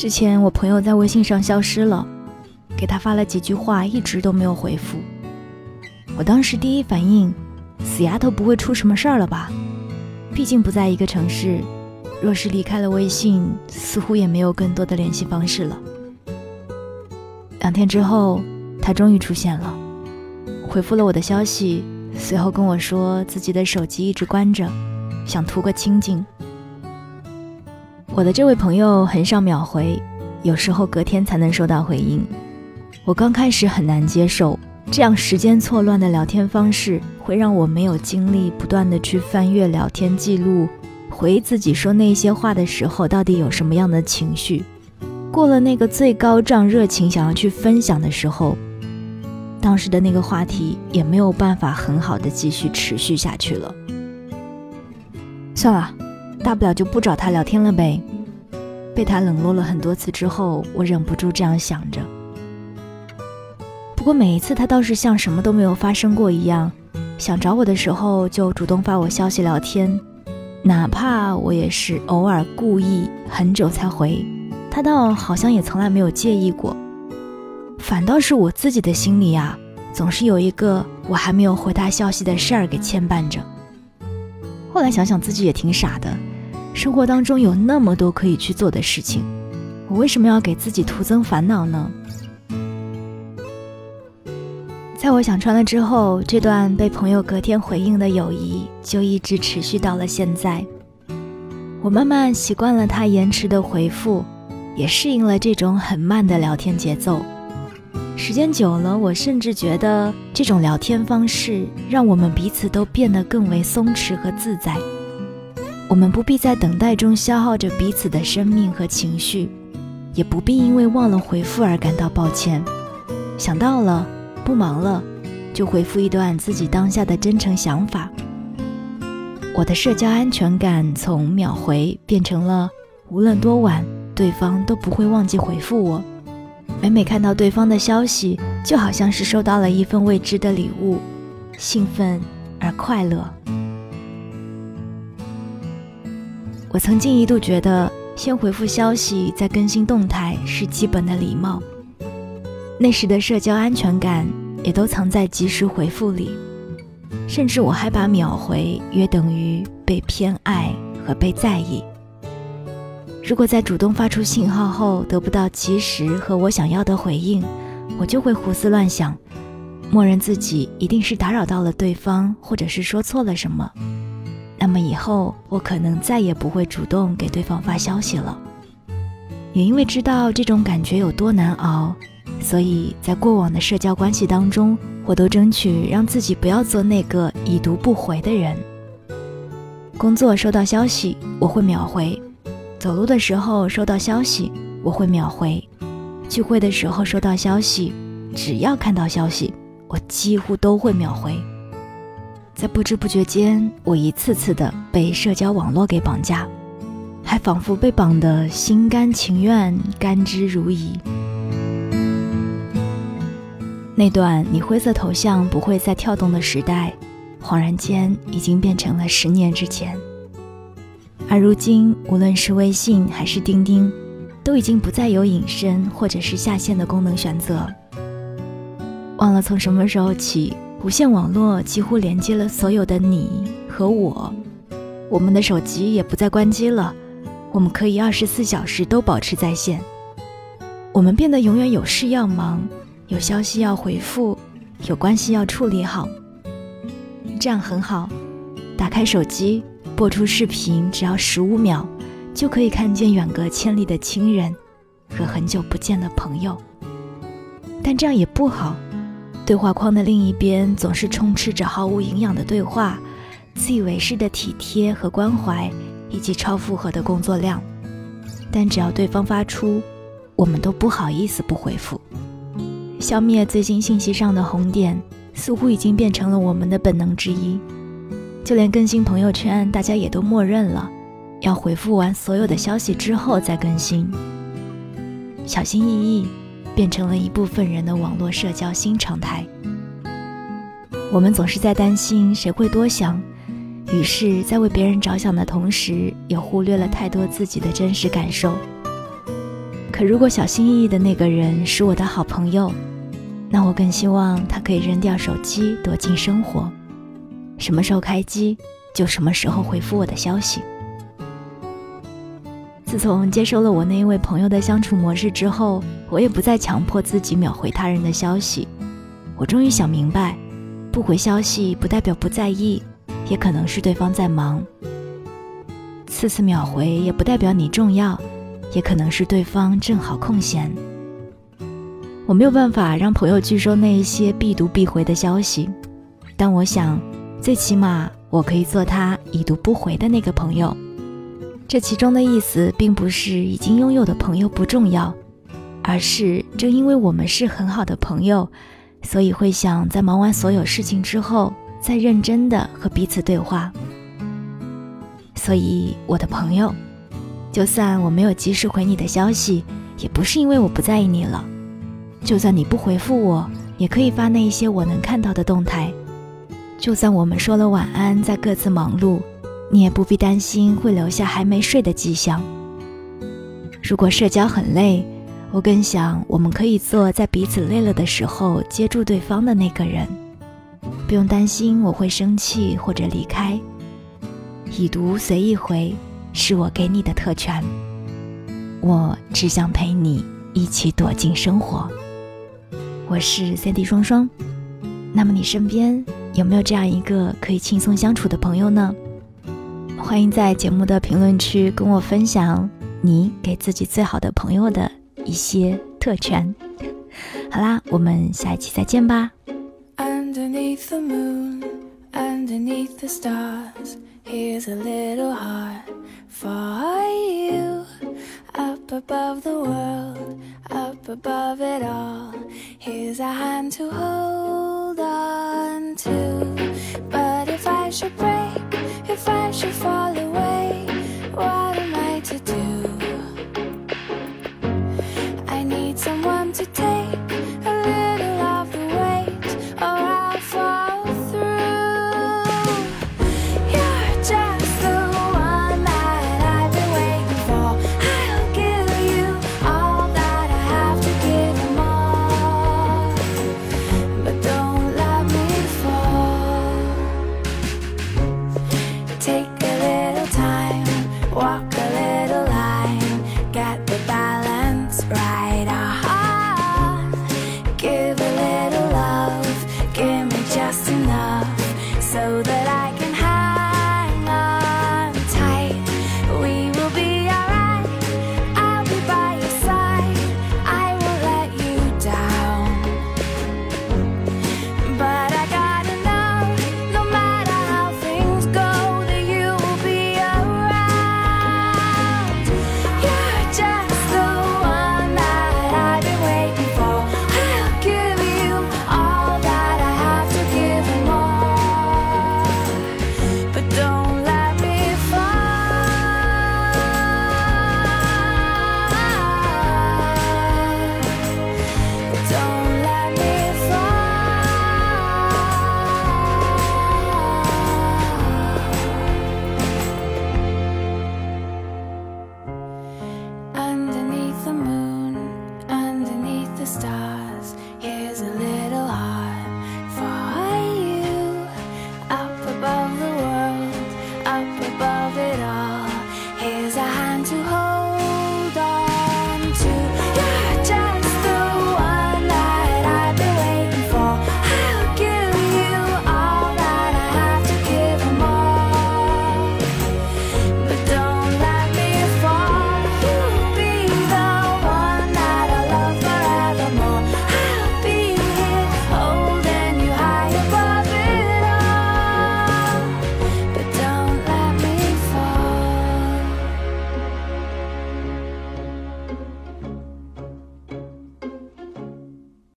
之前我朋友在微信上消失了，给他发了几句话，一直都没有回复。我当时第一反应，死丫头不会出什么事儿了吧？毕竟不在一个城市，若是离开了微信，似乎也没有更多的联系方式了。两天之后，他终于出现了，回复了我的消息，随后跟我说自己的手机一直关着，想图个清静。我的这位朋友很少秒回，有时候隔天才能收到回应。我刚开始很难接受，这样时间错乱的聊天方式会让我没有精力不断的去翻阅聊天记录，回忆自己说那些话的时候到底有什么样的情绪。过了那个最高涨热情想要去分享的时候，当时的那个话题也没有办法很好的继续持续下去了。算了。大不了就不找他聊天了呗。被他冷落了很多次之后，我忍不住这样想着。不过每一次他倒是像什么都没有发生过一样，想找我的时候就主动发我消息聊天，哪怕我也是偶尔故意很久才回，他倒好像也从来没有介意过。反倒是我自己的心里啊，总是有一个我还没有回他消息的事儿给牵绊着。后来想想自己也挺傻的。生活当中有那么多可以去做的事情，我为什么要给自己徒增烦恼呢？在我想穿了之后，这段被朋友隔天回应的友谊就一直持续到了现在。我慢慢习惯了他延迟的回复，也适应了这种很慢的聊天节奏。时间久了，我甚至觉得这种聊天方式让我们彼此都变得更为松弛和自在。我们不必在等待中消耗着彼此的生命和情绪，也不必因为忘了回复而感到抱歉。想到了，不忙了，就回复一段自己当下的真诚想法。我的社交安全感从秒回变成了无论多晚，对方都不会忘记回复我。每每看到对方的消息，就好像是收到了一份未知的礼物，兴奋而快乐。我曾经一度觉得，先回复消息再更新动态是基本的礼貌。那时的社交安全感也都藏在及时回复里，甚至我还把秒回约等于被偏爱和被在意。如果在主动发出信号后得不到及时和我想要的回应，我就会胡思乱想，默认自己一定是打扰到了对方，或者是说错了什么。那么以后我可能再也不会主动给对方发消息了，也因为知道这种感觉有多难熬，所以在过往的社交关系当中，我都争取让自己不要做那个已读不回的人。工作收到消息我会秒回，走路的时候收到消息我会秒回，聚会的时候收到消息，只要看到消息，我几乎都会秒回。在不知不觉间，我一次次的被社交网络给绑架，还仿佛被绑得心甘情愿、甘之如饴。那段你灰色头像不会再跳动的时代，恍然间已经变成了十年之前。而如今，无论是微信还是钉钉，都已经不再有隐身或者是下线的功能选择。忘了从什么时候起。无线网络几乎连接了所有的你和我，我们的手机也不再关机了，我们可以二十四小时都保持在线。我们变得永远有事要忙，有消息要回复，有关系要处理好。这样很好，打开手机，播出视频，只要十五秒，就可以看见远隔千里的亲人和很久不见的朋友。但这样也不好。对话框的另一边总是充斥着毫无营养的对话，自以为是的体贴和关怀，以及超负荷的工作量。但只要对方发出，我们都不好意思不回复。消灭最新信息上的红点，似乎已经变成了我们的本能之一。就连更新朋友圈，大家也都默认了，要回复完所有的消息之后再更新。小心翼翼。变成了一部分人的网络社交新常态。我们总是在担心谁会多想，于是，在为别人着想的同时，也忽略了太多自己的真实感受。可如果小心翼翼的那个人是我的好朋友，那我更希望他可以扔掉手机，躲进生活，什么时候开机就什么时候回复我的消息。自从接收了我那一位朋友的相处模式之后，我也不再强迫自己秒回他人的消息。我终于想明白，不回消息不代表不在意，也可能是对方在忙。次次秒回也不代表你重要，也可能是对方正好空闲。我没有办法让朋友拒收那一些必读必回的消息，但我想，最起码我可以做他已读不回的那个朋友。这其中的意思，并不是已经拥有的朋友不重要，而是正因为我们是很好的朋友，所以会想在忙完所有事情之后，再认真的和彼此对话。所以，我的朋友，就算我没有及时回你的消息，也不是因为我不在意你了。就算你不回复我，也可以发那一些我能看到的动态。就算我们说了晚安，在各自忙碌。你也不必担心会留下还没睡的迹象。如果社交很累，我更想我们可以做在彼此累了的时候接住对方的那个人，不用担心我会生气或者离开。已读随意回是我给你的特权。我只想陪你一起躲进生活。我是 Cindy 双双。那么你身边有没有这样一个可以轻松相处的朋友呢？欢迎在节目的评论区跟我分享你给自己最好的朋友的一些特权。好啦，我们下一期再见吧。if I should fall 就好